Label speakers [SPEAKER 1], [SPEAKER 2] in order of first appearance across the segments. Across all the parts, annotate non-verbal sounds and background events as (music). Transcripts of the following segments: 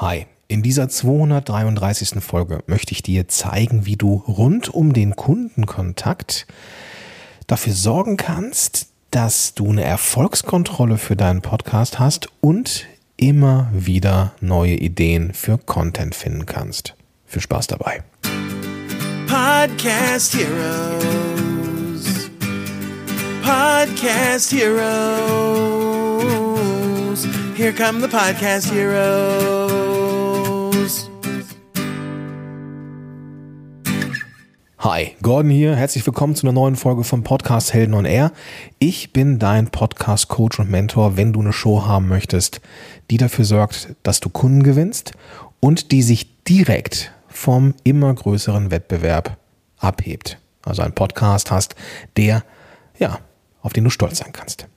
[SPEAKER 1] Hi, in dieser 233. Folge möchte ich dir zeigen, wie du rund um den Kundenkontakt dafür sorgen kannst, dass du eine Erfolgskontrolle für deinen Podcast hast und immer wieder neue Ideen für Content finden kannst. Viel Spaß dabei.
[SPEAKER 2] Podcast Heroes. Podcast Heroes. Here come the Podcast Heroes.
[SPEAKER 1] Hi, Gordon hier. Herzlich willkommen zu einer neuen Folge vom Podcast Helden on Air. Ich bin dein Podcast Coach und Mentor, wenn du eine Show haben möchtest, die dafür sorgt, dass du Kunden gewinnst und die sich direkt vom immer größeren Wettbewerb abhebt. Also einen Podcast hast, der, ja, auf den du stolz sein kannst.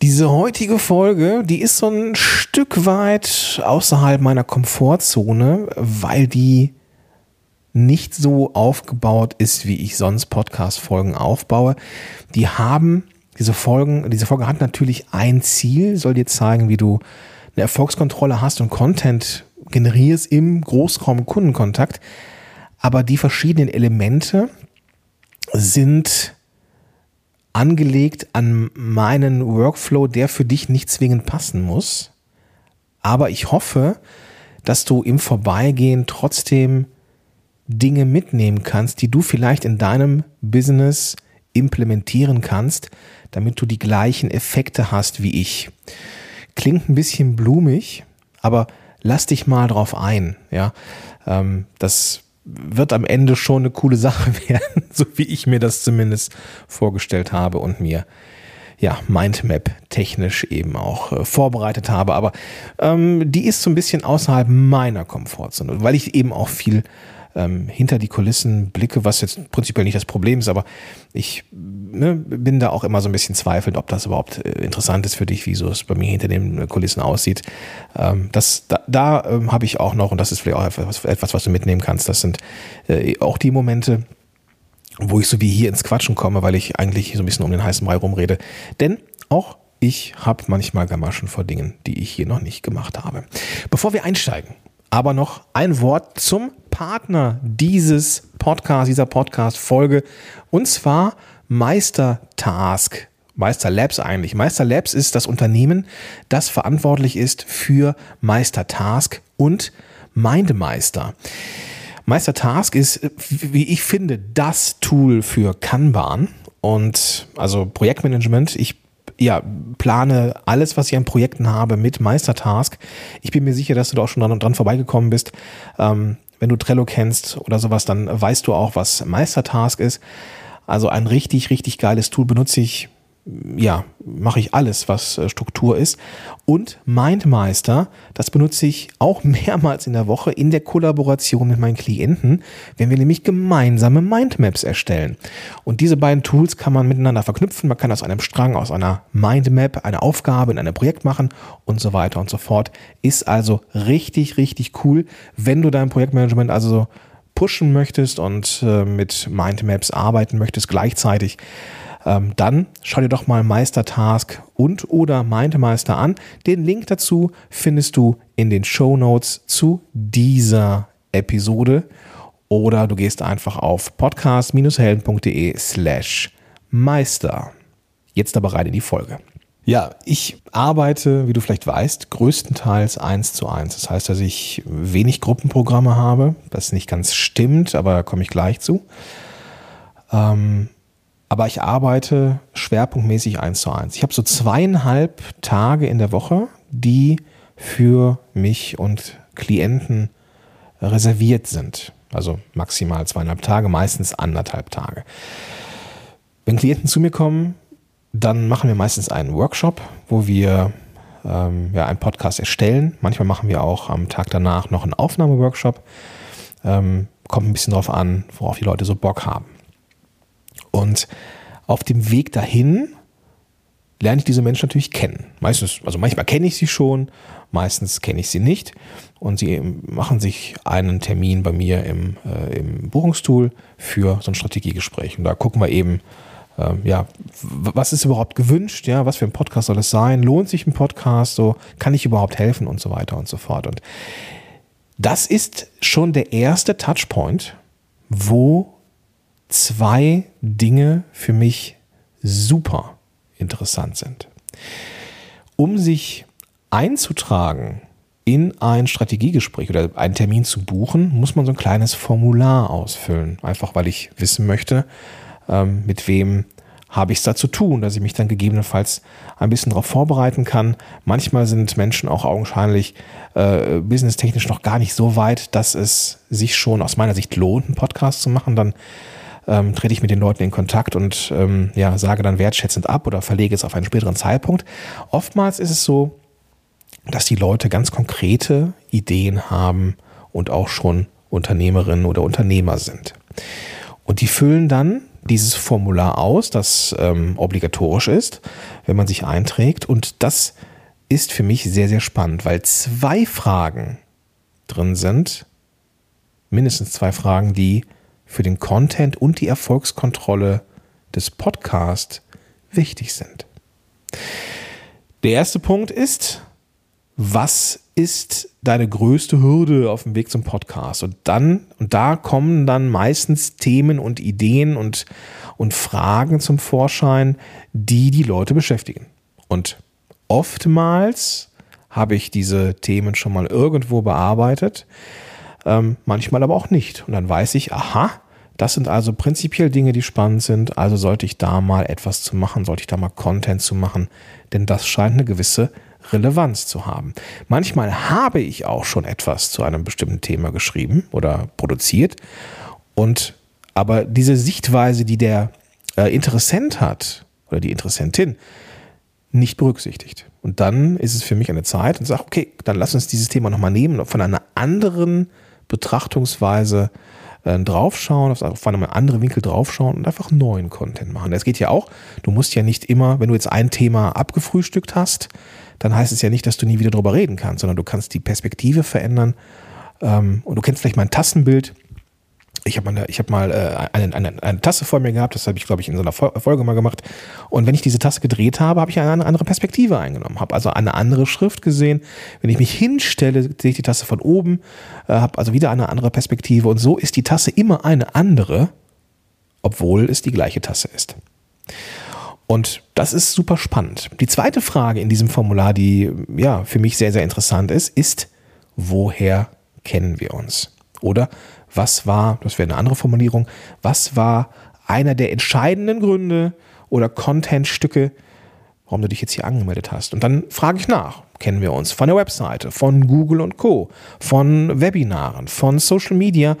[SPEAKER 1] Diese heutige Folge, die ist so ein Stück weit außerhalb meiner Komfortzone, weil die nicht so aufgebaut ist, wie ich sonst Podcast-Folgen aufbaue. Die haben, diese Folgen, diese Folge hat natürlich ein Ziel, soll dir zeigen, wie du eine Erfolgskontrolle hast und Content generierst im Großraum-Kundenkontakt. Aber die verschiedenen Elemente sind angelegt an meinen Workflow, der für dich nicht zwingend passen muss. Aber ich hoffe, dass du im Vorbeigehen trotzdem Dinge mitnehmen kannst, die du vielleicht in deinem Business implementieren kannst, damit du die gleichen Effekte hast wie ich. Klingt ein bisschen blumig, aber lass dich mal drauf ein. Ja, ähm, das wird am Ende schon eine coole Sache (laughs) werden, so wie ich mir das zumindest vorgestellt habe und mir ja Mindmap technisch eben auch äh, vorbereitet habe. Aber ähm, die ist so ein bisschen außerhalb meiner Komfortzone, weil ich eben auch viel ähm, hinter die Kulissen blicke, was jetzt prinzipiell nicht das Problem ist, aber ich ne, bin da auch immer so ein bisschen zweifelnd, ob das überhaupt äh, interessant ist für dich, wie so es bei mir hinter den Kulissen aussieht. Ähm, das, da da ähm, habe ich auch noch, und das ist vielleicht auch etwas, etwas, was du mitnehmen kannst, das sind äh, auch die Momente, wo ich so wie hier ins Quatschen komme, weil ich eigentlich so ein bisschen um den heißen Brei rumrede. Denn auch ich habe manchmal Gamaschen vor Dingen, die ich hier noch nicht gemacht habe. Bevor wir einsteigen, aber noch ein Wort zum Partner dieses Podcast, dieser Podcast-Folge, und zwar Meistertask. Meister Labs eigentlich. Meister Labs ist das Unternehmen, das verantwortlich ist für Meistertask und Mindmeister. Meistertask ist, wie ich finde, das Tool für Kanban und also Projektmanagement. Ich ja, plane alles, was ich an Projekten habe, mit Meistertask. Ich bin mir sicher, dass du da auch schon dran, dran vorbeigekommen bist. Ähm, wenn du Trello kennst oder sowas, dann weißt du auch, was Meistertask ist. Also ein richtig, richtig geiles Tool benutze ich ja, mache ich alles, was äh, Struktur ist. Und MindMeister, das benutze ich auch (laughs) mehrmals in der Woche in der Kollaboration mit meinen Klienten, wenn wir nämlich gemeinsame Mindmaps erstellen. Und diese beiden Tools kann man miteinander verknüpfen. Man kann aus einem Strang, aus einer Mindmap eine Aufgabe in einem Projekt machen und so weiter und so fort. Ist also richtig, richtig cool, wenn du dein Projektmanagement also pushen möchtest und äh, mit Mindmaps arbeiten möchtest gleichzeitig ähm, dann schau dir doch mal Meistertask und oder Mindmeister an. Den Link dazu findest du in den Show Notes zu dieser Episode oder du gehst einfach auf podcast-helden.de slash Meister. Jetzt aber rein in die Folge. Ja, ich arbeite, wie du vielleicht weißt, größtenteils eins zu eins. Das heißt, dass ich wenig Gruppenprogramme habe, das nicht ganz stimmt, aber da komme ich gleich zu. Ähm, aber ich arbeite schwerpunktmäßig eins zu eins. Ich habe so zweieinhalb Tage in der Woche, die für mich und Klienten reserviert sind. Also maximal zweieinhalb Tage, meistens anderthalb Tage. Wenn Klienten zu mir kommen, dann machen wir meistens einen Workshop, wo wir ähm, ja, einen Podcast erstellen. Manchmal machen wir auch am Tag danach noch einen Aufnahmeworkshop. Ähm, kommt ein bisschen darauf an, worauf die Leute so Bock haben. Und auf dem Weg dahin lerne ich diese Menschen natürlich kennen. Meistens, also manchmal kenne ich sie schon, meistens kenne ich sie nicht. Und sie machen sich einen Termin bei mir im, äh, im Buchungstool für so ein Strategiegespräch. Und da gucken wir eben, ähm, ja, was ist überhaupt gewünscht, ja, was für ein Podcast soll es sein, lohnt sich ein Podcast, so, kann ich überhaupt helfen und so weiter und so fort. Und das ist schon der erste Touchpoint, wo zwei Dinge für mich super interessant sind. Um sich einzutragen in ein Strategiegespräch oder einen Termin zu buchen, muss man so ein kleines Formular ausfüllen. Einfach weil ich wissen möchte, ähm, mit wem habe ich es da zu tun, dass ich mich dann gegebenenfalls ein bisschen darauf vorbereiten kann. Manchmal sind Menschen auch augenscheinlich äh, businesstechnisch noch gar nicht so weit, dass es sich schon aus meiner Sicht lohnt, einen Podcast zu machen. Dann ähm, trete ich mit den Leuten in Kontakt und ähm, ja, sage dann wertschätzend ab oder verlege es auf einen späteren Zeitpunkt. Oftmals ist es so, dass die Leute ganz konkrete Ideen haben und auch schon Unternehmerinnen oder Unternehmer sind. Und die füllen dann dieses Formular aus, das ähm, obligatorisch ist, wenn man sich einträgt. Und das ist für mich sehr, sehr spannend, weil zwei Fragen drin sind, mindestens zwei Fragen, die für den Content und die Erfolgskontrolle des Podcasts wichtig sind. Der erste Punkt ist, was ist deine größte Hürde auf dem Weg zum Podcast? Und dann, und da kommen dann meistens Themen und Ideen und, und Fragen zum Vorschein, die die Leute beschäftigen. Und oftmals habe ich diese Themen schon mal irgendwo bearbeitet, ähm, manchmal aber auch nicht. Und dann weiß ich, aha, das sind also prinzipiell Dinge, die spannend sind. Also sollte ich da mal etwas zu machen, sollte ich da mal Content zu machen, denn das scheint eine gewisse Relevanz zu haben. Manchmal habe ich auch schon etwas zu einem bestimmten Thema geschrieben oder produziert und aber diese Sichtweise, die der äh, Interessent hat oder die Interessentin, nicht berücksichtigt. Und dann ist es für mich eine Zeit und sage, okay, dann lass uns dieses Thema nochmal nehmen und von einer anderen Betrachtungsweise äh, draufschauen, auf einem anderen Winkel draufschauen und einfach neuen Content machen. Das geht ja auch. Du musst ja nicht immer, wenn du jetzt ein Thema abgefrühstückt hast, dann heißt es ja nicht, dass du nie wieder darüber reden kannst, sondern du kannst die Perspektive verändern. Ähm, und du kennst vielleicht mein Tassenbild. Ich habe mal, ich hab mal äh, eine, eine, eine Tasse vor mir gehabt, das habe ich, glaube ich, in so einer Fol- Folge mal gemacht. Und wenn ich diese Tasse gedreht habe, habe ich eine andere Perspektive eingenommen, habe also eine andere Schrift gesehen. Wenn ich mich hinstelle, sehe ich die Tasse von oben, äh, habe also wieder eine andere Perspektive. Und so ist die Tasse immer eine andere, obwohl es die gleiche Tasse ist. Und das ist super spannend. Die zweite Frage in diesem Formular, die ja für mich sehr, sehr interessant ist, ist, woher kennen wir uns? Oder was war, das wäre eine andere Formulierung, was war einer der entscheidenden Gründe oder Contentstücke, warum du dich jetzt hier angemeldet hast? Und dann frage ich nach. Kennen wir uns von der Webseite, von Google und Co., von Webinaren, von Social Media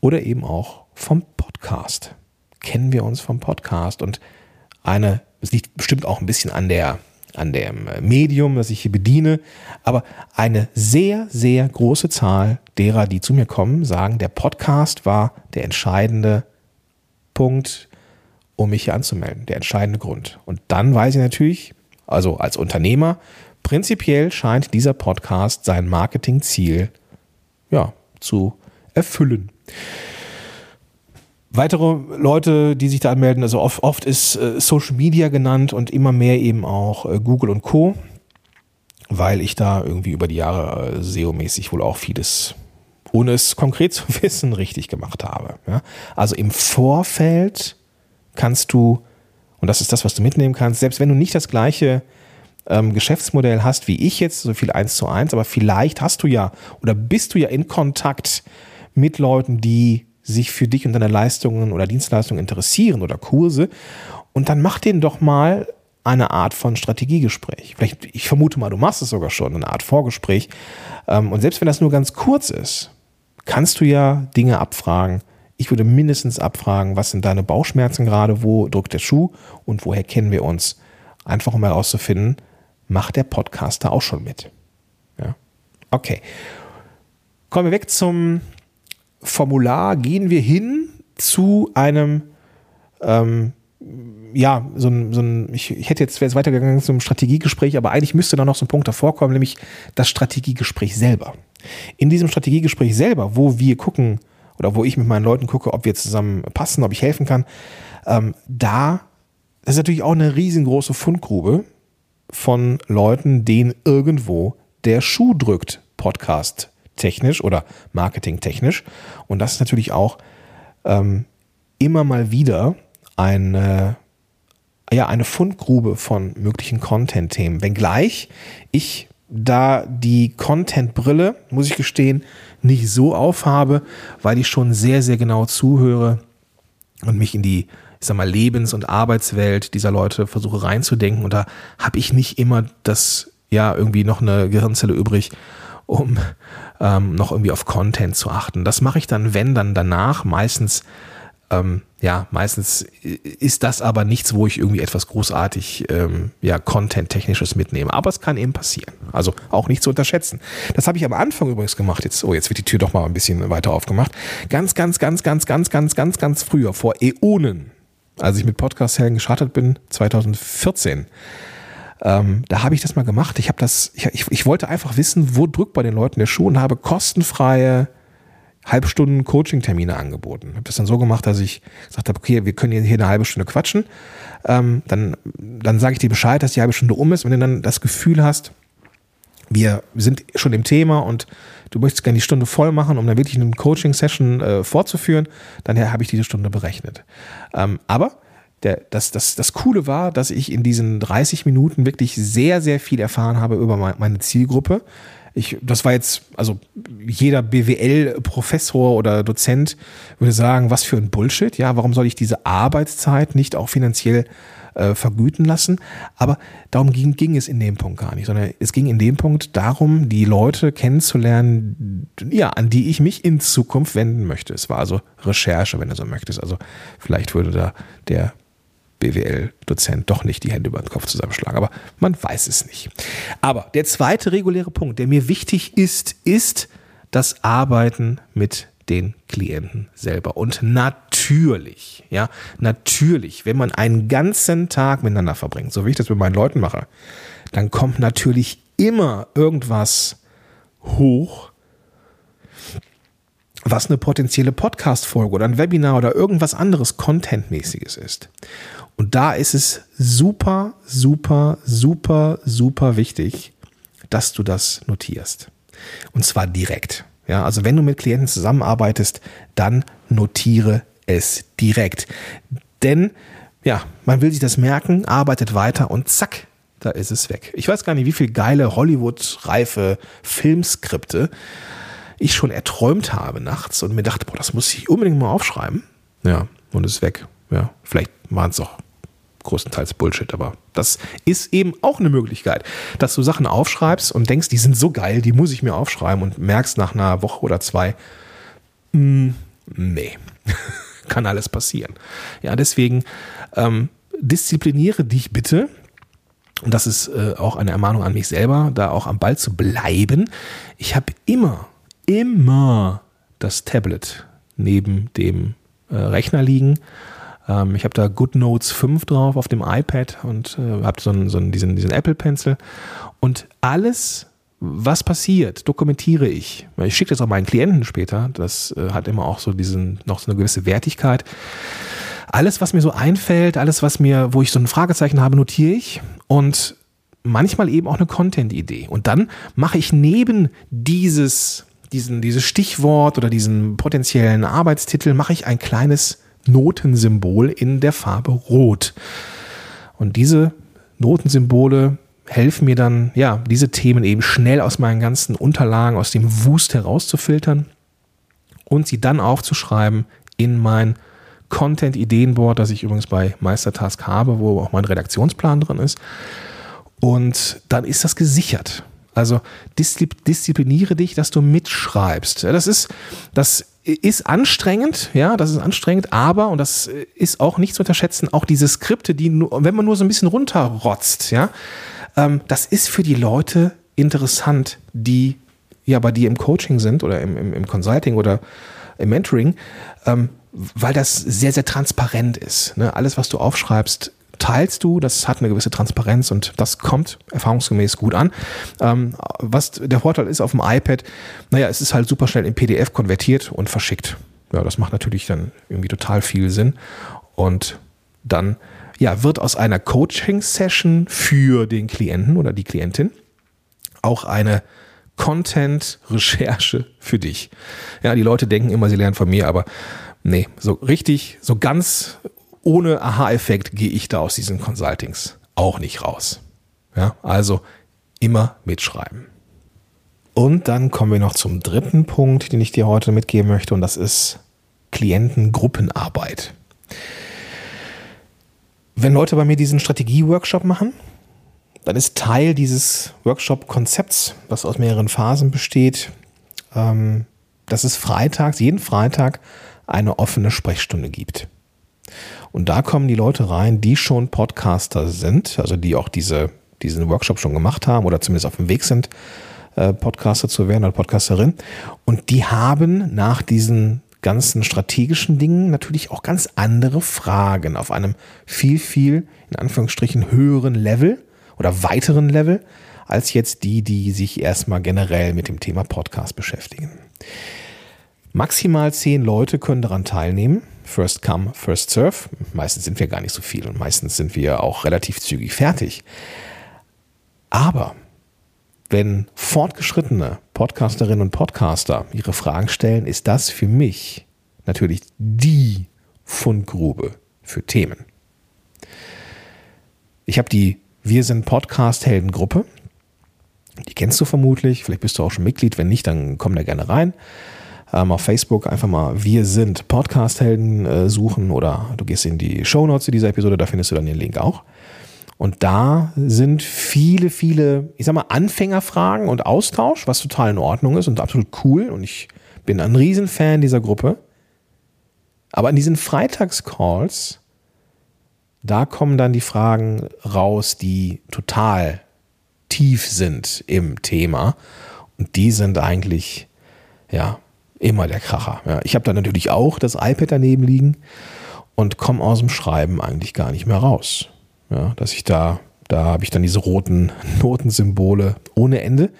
[SPEAKER 1] oder eben auch vom Podcast? Kennen wir uns vom Podcast? Und eine, es liegt bestimmt auch ein bisschen an der, an dem Medium, das ich hier bediene, aber eine sehr, sehr große Zahl derer, die zu mir kommen, sagen, der Podcast war der entscheidende Punkt, um mich hier anzumelden, der entscheidende Grund. Und dann weiß ich natürlich, also als Unternehmer, prinzipiell scheint dieser Podcast sein Marketingziel ja, zu erfüllen. Weitere Leute, die sich da anmelden, also oft, oft ist äh, Social Media genannt und immer mehr eben auch äh, Google und Co., weil ich da irgendwie über die Jahre äh, SEO-mäßig wohl auch vieles, ohne es konkret (laughs) zu wissen, richtig gemacht habe. Ja? Also im Vorfeld kannst du, und das ist das, was du mitnehmen kannst, selbst wenn du nicht das gleiche ähm, Geschäftsmodell hast wie ich jetzt, so viel eins zu eins, aber vielleicht hast du ja oder bist du ja in Kontakt mit Leuten, die sich für dich und deine Leistungen oder Dienstleistungen interessieren oder Kurse. Und dann mach denen doch mal eine Art von Strategiegespräch. Vielleicht, ich vermute mal, du machst es sogar schon, eine Art Vorgespräch. Ähm, Und selbst wenn das nur ganz kurz ist, kannst du ja Dinge abfragen. Ich würde mindestens abfragen, was sind deine Bauchschmerzen gerade, wo drückt der Schuh und woher kennen wir uns? Einfach um herauszufinden, macht der Podcaster auch schon mit. Ja. Okay. Kommen wir weg zum Formular, gehen wir hin zu einem, ähm, ja, so ein, so ein ich, ich hätte jetzt, wäre es weitergegangen zum Strategiegespräch, aber eigentlich müsste da noch so ein Punkt davor kommen, nämlich das Strategiegespräch selber. In diesem Strategiegespräch selber, wo wir gucken oder wo ich mit meinen Leuten gucke, ob wir zusammen passen, ob ich helfen kann, ähm, da ist natürlich auch eine riesengroße Fundgrube von Leuten, denen irgendwo der Schuh drückt, Podcast technisch oder Marketing technisch. Und das ist natürlich auch ähm, immer mal wieder eine, ja, eine Fundgrube von möglichen Content-Themen. Wenngleich ich da die Content-Brille, muss ich gestehen, nicht so aufhabe, weil ich schon sehr, sehr genau zuhöre und mich in die ich sag mal, Lebens- und Arbeitswelt dieser Leute versuche reinzudenken. Und da habe ich nicht immer das, ja, irgendwie noch eine Gehirnzelle übrig, um ähm, noch irgendwie auf Content zu achten. Das mache ich dann, wenn, dann danach. Meistens, ähm, ja, meistens ist das aber nichts, wo ich irgendwie etwas großartig, ähm, ja, Content-technisches mitnehme. Aber es kann eben passieren. Also auch nicht zu unterschätzen. Das habe ich am Anfang übrigens gemacht. Jetzt, oh, jetzt wird die Tür doch mal ein bisschen weiter aufgemacht. Ganz, ganz, ganz, ganz, ganz, ganz, ganz, ganz früher, vor Äonen als ich mit Podcast-Helden gestartet bin, 2014. Ähm, da habe ich das mal gemacht. Ich habe das, ich, ich, ich, wollte einfach wissen, wo drückt bei den Leuten der Schuh und habe kostenfreie Halbstunden Coaching-Termine angeboten. Habe das dann so gemacht, dass ich gesagt habe, okay, wir können hier eine halbe Stunde quatschen. Ähm, dann dann sage ich dir Bescheid, dass die halbe Stunde um ist. Wenn du dann das Gefühl hast, wir sind schon im Thema und du möchtest gerne die Stunde voll machen, um dann wirklich eine Coaching-Session äh, fortzuführen, dann habe ich diese Stunde berechnet. Ähm, aber der, das, das, das Coole war, dass ich in diesen 30 Minuten wirklich sehr, sehr viel erfahren habe über meine Zielgruppe. Ich, das war jetzt, also jeder BWL-Professor oder Dozent würde sagen, was für ein Bullshit. Ja, warum soll ich diese Arbeitszeit nicht auch finanziell äh, vergüten lassen. Aber darum ging, ging es in dem Punkt gar nicht, sondern es ging in dem Punkt darum, die Leute kennenzulernen, ja, an die ich mich in Zukunft wenden möchte. Es war also Recherche, wenn du so möchtest. Also vielleicht würde da der BWL-Dozent doch nicht die Hände über den Kopf zusammenschlagen, aber man weiß es nicht. Aber der zweite reguläre Punkt, der mir wichtig ist, ist das Arbeiten mit den Klienten selber. Und natürlich, ja, natürlich, wenn man einen ganzen Tag miteinander verbringt, so wie ich das mit meinen Leuten mache, dann kommt natürlich immer irgendwas hoch, was eine potenzielle Podcast-Folge oder ein Webinar oder irgendwas anderes Contentmäßiges ist. Und da ist es super, super, super, super wichtig, dass du das notierst. Und zwar direkt. Ja, also wenn du mit Klienten zusammenarbeitest, dann notiere es direkt. Denn ja, man will sich das merken, arbeitet weiter und zack, da ist es weg. Ich weiß gar nicht, wie viele geile Hollywood-reife Filmskripte ich schon erträumt habe nachts und mir dachte, boah, das muss ich unbedingt mal aufschreiben. Ja, und es ist weg. Ja, vielleicht waren es auch größtenteils Bullshit, aber das ist eben auch eine Möglichkeit, dass du Sachen aufschreibst und denkst, die sind so geil, die muss ich mir aufschreiben und merkst nach einer Woche oder zwei, mh, hm, nee, (laughs) kann alles passieren. Ja, deswegen ähm, diszipliniere dich bitte. Und das ist äh, auch eine Ermahnung an mich selber, da auch am Ball zu bleiben. Ich habe immer, immer das Tablet neben dem äh, Rechner liegen ähm, ich habe da GoodNotes 5 drauf auf dem iPad und äh, habe so, einen, so diesen, diesen Apple Pencil. Und alles, was passiert, dokumentiere ich. Ich schicke das auch meinen Klienten später. Das äh, hat immer auch so diesen, noch so eine gewisse Wertigkeit. Alles, was mir so einfällt, alles, was mir, wo ich so ein Fragezeichen habe, notiere ich. Und manchmal eben auch eine Content-Idee. Und dann mache ich neben dieses, diesen, dieses Stichwort oder diesen potenziellen Arbeitstitel, mache ich ein kleines Notensymbol in der Farbe Rot. Und diese Notensymbole helfen mir dann, ja, diese Themen eben schnell aus meinen ganzen Unterlagen, aus dem Wust herauszufiltern und sie dann aufzuschreiben in mein Content-Ideenboard, das ich übrigens bei Meistertask habe, wo auch mein Redaktionsplan drin ist. Und dann ist das gesichert. Also diszipliniere dich, dass du mitschreibst. Das ist, das ist anstrengend, ja, das ist anstrengend, aber, und das ist auch nicht zu unterschätzen, auch diese Skripte, die wenn man nur so ein bisschen runterrotzt, ja, ähm, das ist für die Leute interessant, die ja bei dir im Coaching sind oder im, im, im Consulting oder im Mentoring, ähm, weil das sehr, sehr transparent ist. Ne? Alles, was du aufschreibst, teilst du, das hat eine gewisse Transparenz und das kommt erfahrungsgemäß gut an. Ähm, was der Vorteil ist auf dem iPad, naja, es ist halt super schnell in PDF konvertiert und verschickt. Ja, das macht natürlich dann irgendwie total viel Sinn. Und dann ja, wird aus einer Coaching-Session für den Klienten oder die Klientin auch eine Content-Recherche für dich. Ja, die Leute denken immer, sie lernen von mir, aber nee, so richtig, so ganz ohne Aha-Effekt gehe ich da aus diesen Consultings auch nicht raus. Ja, also immer mitschreiben. Und dann kommen wir noch zum dritten Punkt, den ich dir heute mitgeben möchte, und das ist Klientengruppenarbeit. Wenn Leute bei mir diesen Strategie-Workshop machen, dann ist Teil dieses Workshop-Konzepts, was aus mehreren Phasen besteht, ähm, dass es freitags, jeden Freitag eine offene Sprechstunde gibt. Und da kommen die Leute rein, die schon Podcaster sind, also die auch diese, diesen Workshop schon gemacht haben oder zumindest auf dem Weg sind, äh, Podcaster zu werden oder Podcasterin. Und die haben nach diesen ganzen strategischen Dingen natürlich auch ganz andere Fragen auf einem viel, viel, in Anführungsstrichen, höheren Level oder weiteren Level als jetzt die, die sich erstmal generell mit dem Thema Podcast beschäftigen. Maximal zehn Leute können daran teilnehmen. First come, first serve. Meistens sind wir gar nicht so viel und meistens sind wir auch relativ zügig fertig. Aber wenn fortgeschrittene Podcasterinnen und Podcaster ihre Fragen stellen, ist das für mich natürlich die Fundgrube für Themen. Ich habe die Wir sind Podcast-Helden-Gruppe. Die kennst du vermutlich, vielleicht bist du auch schon Mitglied. Wenn nicht, dann komm da gerne rein. Ähm, auf Facebook einfach mal Wir sind Podcast-Helden äh, suchen oder du gehst in die Show Notes zu dieser Episode, da findest du dann den Link auch. Und da sind viele, viele, ich sag mal, Anfängerfragen und Austausch, was total in Ordnung ist und absolut cool. Und ich bin ein Riesenfan dieser Gruppe. Aber in diesen Freitagscalls, da kommen dann die Fragen raus, die total tief sind im Thema. Und die sind eigentlich, ja, immer der Kracher. Ja, ich habe da natürlich auch das iPad daneben liegen und komme aus dem Schreiben eigentlich gar nicht mehr raus. Ja, dass ich da, da habe ich dann diese roten (laughs) Notensymbole ohne Ende.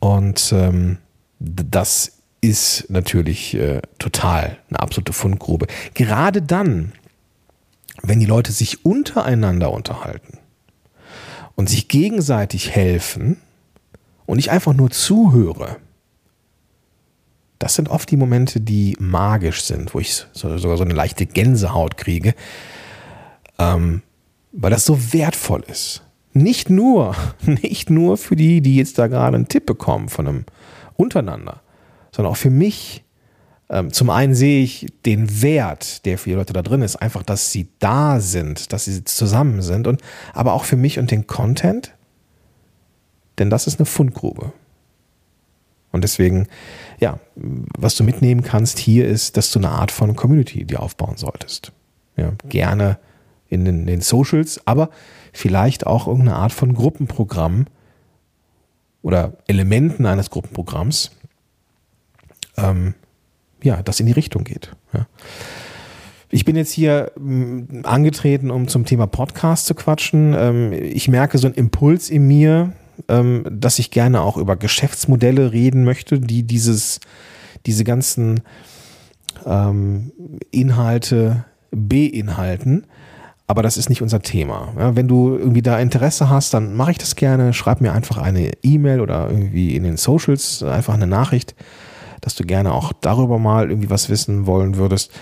[SPEAKER 1] Und ähm, das ist natürlich äh, total eine absolute Fundgrube. Gerade dann, wenn die Leute sich untereinander unterhalten und sich gegenseitig helfen und ich einfach nur zuhöre, das sind oft die Momente, die magisch sind, wo ich sogar so eine leichte Gänsehaut kriege. Ähm, weil das so wertvoll ist. Nicht nur, (laughs) nicht nur für die, die jetzt da gerade einen Tipp bekommen von einem untereinander, sondern auch für mich. Ähm, zum einen sehe ich den Wert, der für die Leute da drin ist, einfach, dass sie da sind, dass sie zusammen sind und aber auch für mich und den Content, denn das ist eine Fundgrube. Und deswegen, ja, was du mitnehmen kannst hier ist, dass du eine Art von Community dir aufbauen solltest. Ja, gerne in den, den Socials, aber vielleicht auch irgendeine Art von Gruppenprogramm oder Elementen eines Gruppenprogramms, ähm, ja, das in die Richtung geht. Ja. Ich bin jetzt hier mm, angetreten, um zum Thema Podcast zu quatschen. Ähm, ich merke so einen Impuls in mir, ähm, dass ich gerne auch über Geschäftsmodelle reden möchte, die dieses, diese ganzen ähm, Inhalte beinhalten. Aber das ist nicht unser Thema. Ja, wenn du irgendwie da Interesse hast, dann mache ich das gerne. Schreib mir einfach eine E-Mail oder irgendwie in den Socials einfach eine Nachricht, dass du gerne auch darüber mal irgendwie was wissen wollen würdest.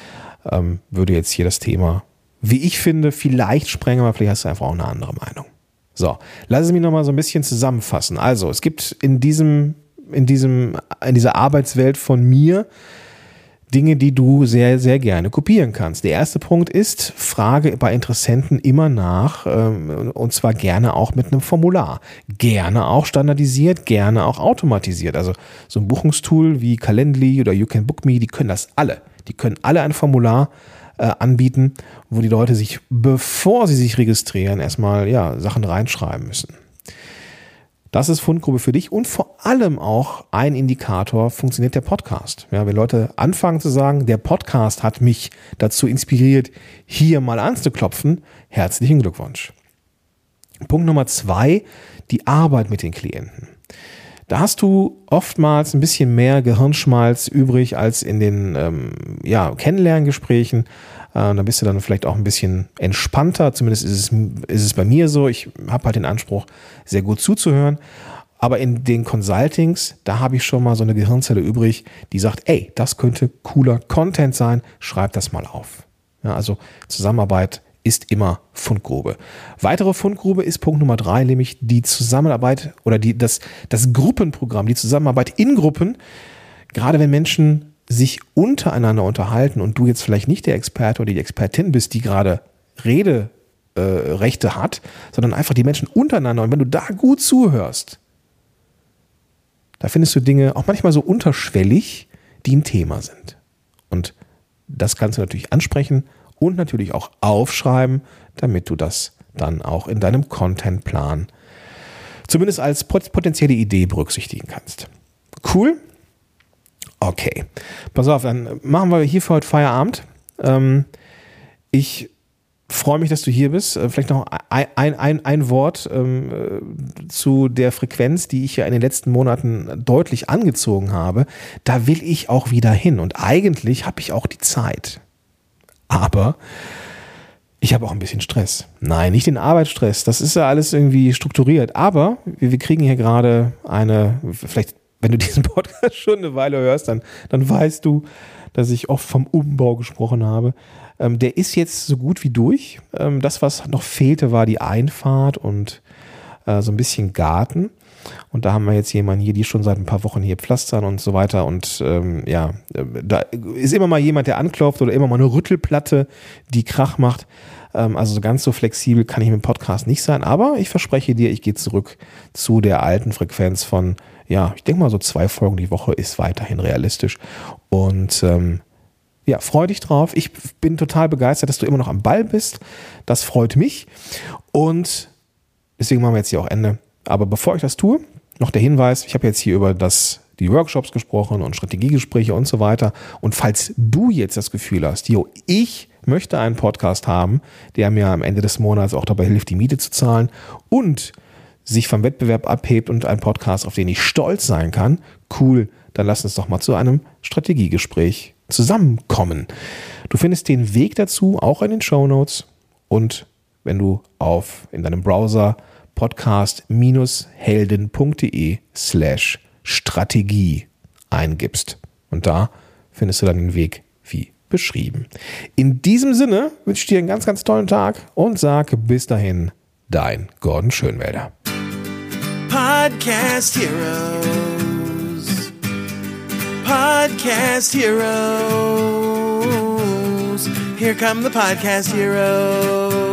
[SPEAKER 1] Ähm, würde jetzt hier das Thema, wie ich finde, vielleicht sprengen, aber vielleicht hast du einfach auch eine andere Meinung. So, lass es mich nochmal so ein bisschen zusammenfassen. Also, es gibt in diesem, in diesem, in dieser Arbeitswelt von mir Dinge, die du sehr, sehr gerne kopieren kannst. Der erste Punkt ist, frage bei Interessenten immer nach, ähm, und zwar gerne auch mit einem Formular. Gerne auch standardisiert, gerne auch automatisiert. Also so ein Buchungstool wie Calendly oder You Can Book Me, die können das alle. Die können alle ein Formular äh, anbieten, wo die Leute sich, bevor sie sich registrieren, erstmal ja, Sachen reinschreiben müssen. Das ist Fundgrube für dich und vor allem auch ein Indikator, funktioniert der Podcast. Ja, wenn Leute anfangen zu sagen, der Podcast hat mich dazu inspiriert, hier mal anzuklopfen, herzlichen Glückwunsch. Punkt Nummer zwei, die Arbeit mit den Klienten. Da hast du oftmals ein bisschen mehr Gehirnschmalz übrig als in den ähm, ja, Kennenlerngesprächen. Äh, da bist du dann vielleicht auch ein bisschen entspannter. Zumindest ist es, ist es bei mir so. Ich habe halt den Anspruch, sehr gut zuzuhören. Aber in den Consultings, da habe ich schon mal so eine Gehirnzelle übrig, die sagt, ey, das könnte cooler Content sein, schreib das mal auf. Ja, also Zusammenarbeit ist immer Fundgrube. Weitere Fundgrube ist Punkt Nummer drei, nämlich die Zusammenarbeit oder die, das, das Gruppenprogramm, die Zusammenarbeit in Gruppen. Gerade wenn Menschen sich untereinander unterhalten und du jetzt vielleicht nicht der Experte oder die Expertin bist, die gerade Rederechte äh, hat, sondern einfach die Menschen untereinander. Und wenn du da gut zuhörst, da findest du Dinge auch manchmal so unterschwellig, die ein Thema sind. Und das kannst du natürlich ansprechen und natürlich auch aufschreiben, damit du das dann auch in deinem Contentplan zumindest als potenzielle Idee berücksichtigen kannst. Cool? Okay. Pass auf, dann machen wir hier für heute Feierabend. Ähm, ich freue mich, dass du hier bist. Äh, vielleicht noch ein, ein, ein, Wort ähm, äh, zu der Frequenz, die ich ja in den letzten Monaten deutlich angezogen habe. Da will ich auch wieder hin. Und eigentlich habe ich auch die Zeit. Aber ich habe auch ein bisschen Stress. Nein, nicht den Arbeitsstress. Das ist ja alles irgendwie strukturiert. Aber wir, kriegen hier gerade eine, vielleicht, wenn du diesen (laughs) Podcast schon eine Weile hörst, dann, dann weißt du, dass ich oft vom Umbau gesprochen habe. Ähm, der ist jetzt so gut wie durch. Ähm, das, was noch fehlte, war die Einfahrt und äh, so ein bisschen Garten. Und da haben wir jetzt jemanden hier, die schon seit ein paar Wochen hier pflastern und so weiter. Und ähm, ja, äh, da ist immer mal jemand, der anklopft oder immer mal eine Rüttelplatte, die Krach macht. Ähm, also ganz so flexibel kann ich mit dem Podcast nicht sein. Aber ich verspreche dir, ich gehe zurück zu der alten Frequenz von, ja, ich denke mal so zwei Folgen die Woche ist weiterhin realistisch. Und ähm, ja, freu dich drauf. Ich bin total begeistert, dass du immer noch am Ball bist. Das freut mich. Und deswegen machen wir jetzt hier auch Ende. Aber bevor ich das tue, noch der Hinweis, ich habe jetzt hier über das, die Workshops gesprochen und Strategiegespräche und so weiter. Und falls du jetzt das Gefühl hast, jo, ich möchte einen Podcast haben, der mir am Ende des Monats auch dabei hilft, die Miete zu zahlen und sich vom Wettbewerb abhebt und ein Podcast, auf den ich stolz sein kann, cool, dann lass uns doch mal zu einem Strategiegespräch zusammenkommen. Du findest den Weg dazu auch in den Show Notes und wenn du auf in deinem Browser podcast-helden.de slash Strategie eingibst. Und da findest du dann den Weg wie beschrieben. In diesem Sinne wünsche ich dir einen ganz, ganz tollen Tag und sage bis dahin, dein Gordon Schönwälder.
[SPEAKER 2] Podcast Heroes. Podcast Heroes. Here come the Podcast Heroes.